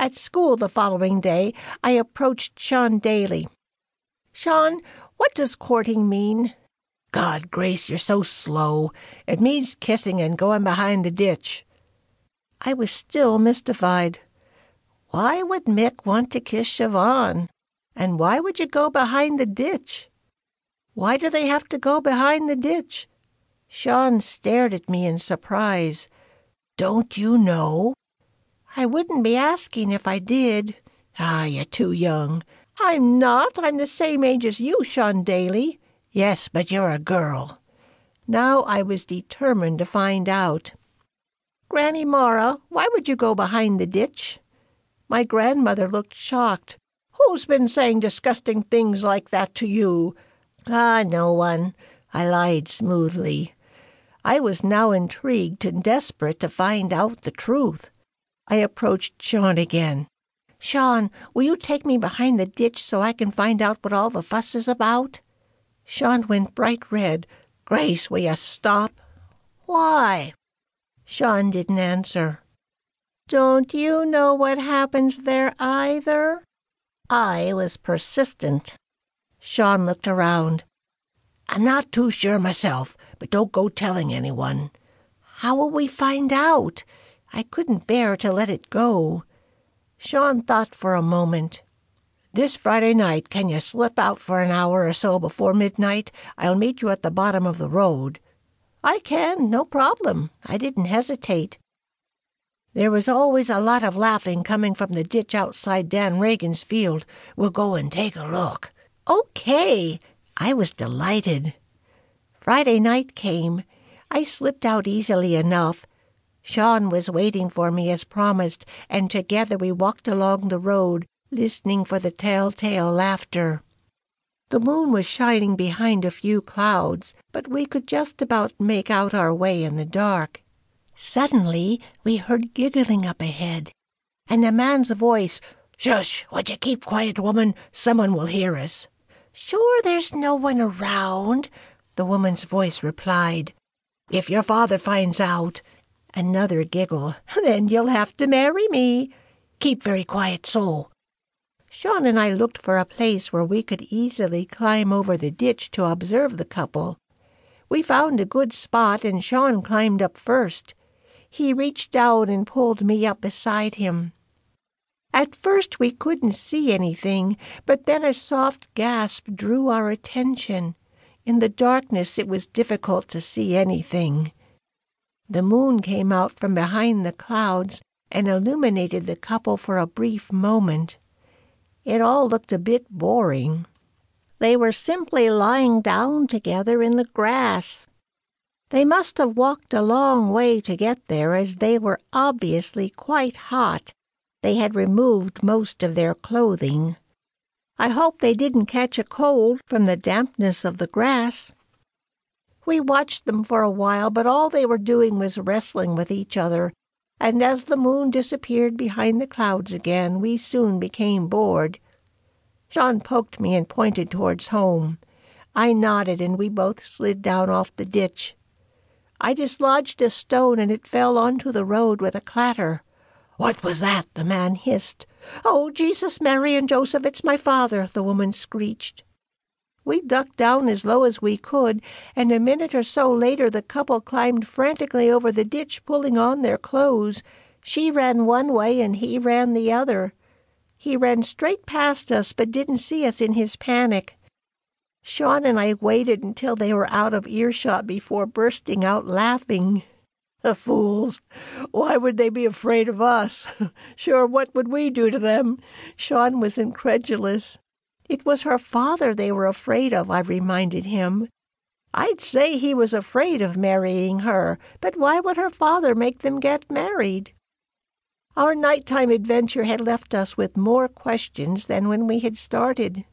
At school the following day, I approached Sean Daly. Sean, what does courting mean? God, Grace, you're so slow. It means kissing and going behind the ditch. I was still mystified. Why would Mick want to kiss Siobhan? And why would you go behind the ditch? Why do they have to go behind the ditch? Sean stared at me in surprise. Don't you know? I wouldn't be asking if I did. Ah, you're too young. I'm not. I'm the same age as you, Sean Daly. Yes, but you're a girl. Now I was determined to find out. Granny Mara, why would you go behind the ditch? My grandmother looked shocked. Who's been saying disgusting things like that to you? Ah, no one. I lied smoothly. I was now intrigued and desperate to find out the truth. I approached Sean again. Sean, will you take me behind the ditch so I can find out what all the fuss is about? Sean went bright red. Grace, will you stop? Why? Sean didn't answer. Don't you know what happens there either? I was persistent. Sean looked around. I'm not too sure myself, but don't go telling anyone. How will we find out? I couldn't bear to let it go. Sean thought for a moment. This Friday night, can you slip out for an hour or so before midnight? I'll meet you at the bottom of the road. I can, no problem. I didn't hesitate. There was always a lot of laughing coming from the ditch outside Dan Reagan's field. We'll go and take a look. Okay. I was delighted. Friday night came. I slipped out easily enough. Sean was waiting for me as promised, and together we walked along the road, listening for the telltale laughter. The moon was shining behind a few clouds, but we could just about make out our way in the dark. Suddenly we heard giggling up ahead, and a man's voice, Shush! Would you keep quiet, woman? Someone will hear us. Sure there's no one around, the woman's voice replied. If your father finds out, another giggle, then you'll have to marry me. Keep very quiet, so. Sean and I looked for a place where we could easily climb over the ditch to observe the couple. We found a good spot, and Sean climbed up first. He reached down and pulled me up beside him. At first we couldn't see anything, but then a soft gasp drew our attention. In the darkness it was difficult to see anything. The moon came out from behind the clouds and illuminated the couple for a brief moment. It all looked a bit boring. They were simply lying down together in the grass. They must have walked a long way to get there, as they were obviously quite hot. They had removed most of their clothing. I hope they didn't catch a cold from the dampness of the grass. We watched them for a while, but all they were doing was wrestling with each other and as the moon disappeared behind the clouds again, we soon became bored. Sean poked me and pointed towards home. I nodded, and we both slid down off the ditch. I dislodged a stone, and it fell onto the road with a clatter. What was that? the man hissed. Oh, Jesus, Mary, and Joseph, it's my father, the woman screeched. We ducked down as low as we could, and a minute or so later the couple climbed frantically over the ditch, pulling on their clothes. She ran one way and he ran the other. He ran straight past us, but didn't see us in his panic. Sean and I waited until they were out of earshot before bursting out laughing. The fools! Why would they be afraid of us? Sure, what would we do to them? Sean was incredulous. It was her father they were afraid of, I reminded him. I'd say he was afraid of marrying her, but why would her father make them get married? Our nighttime adventure had left us with more questions than when we had started.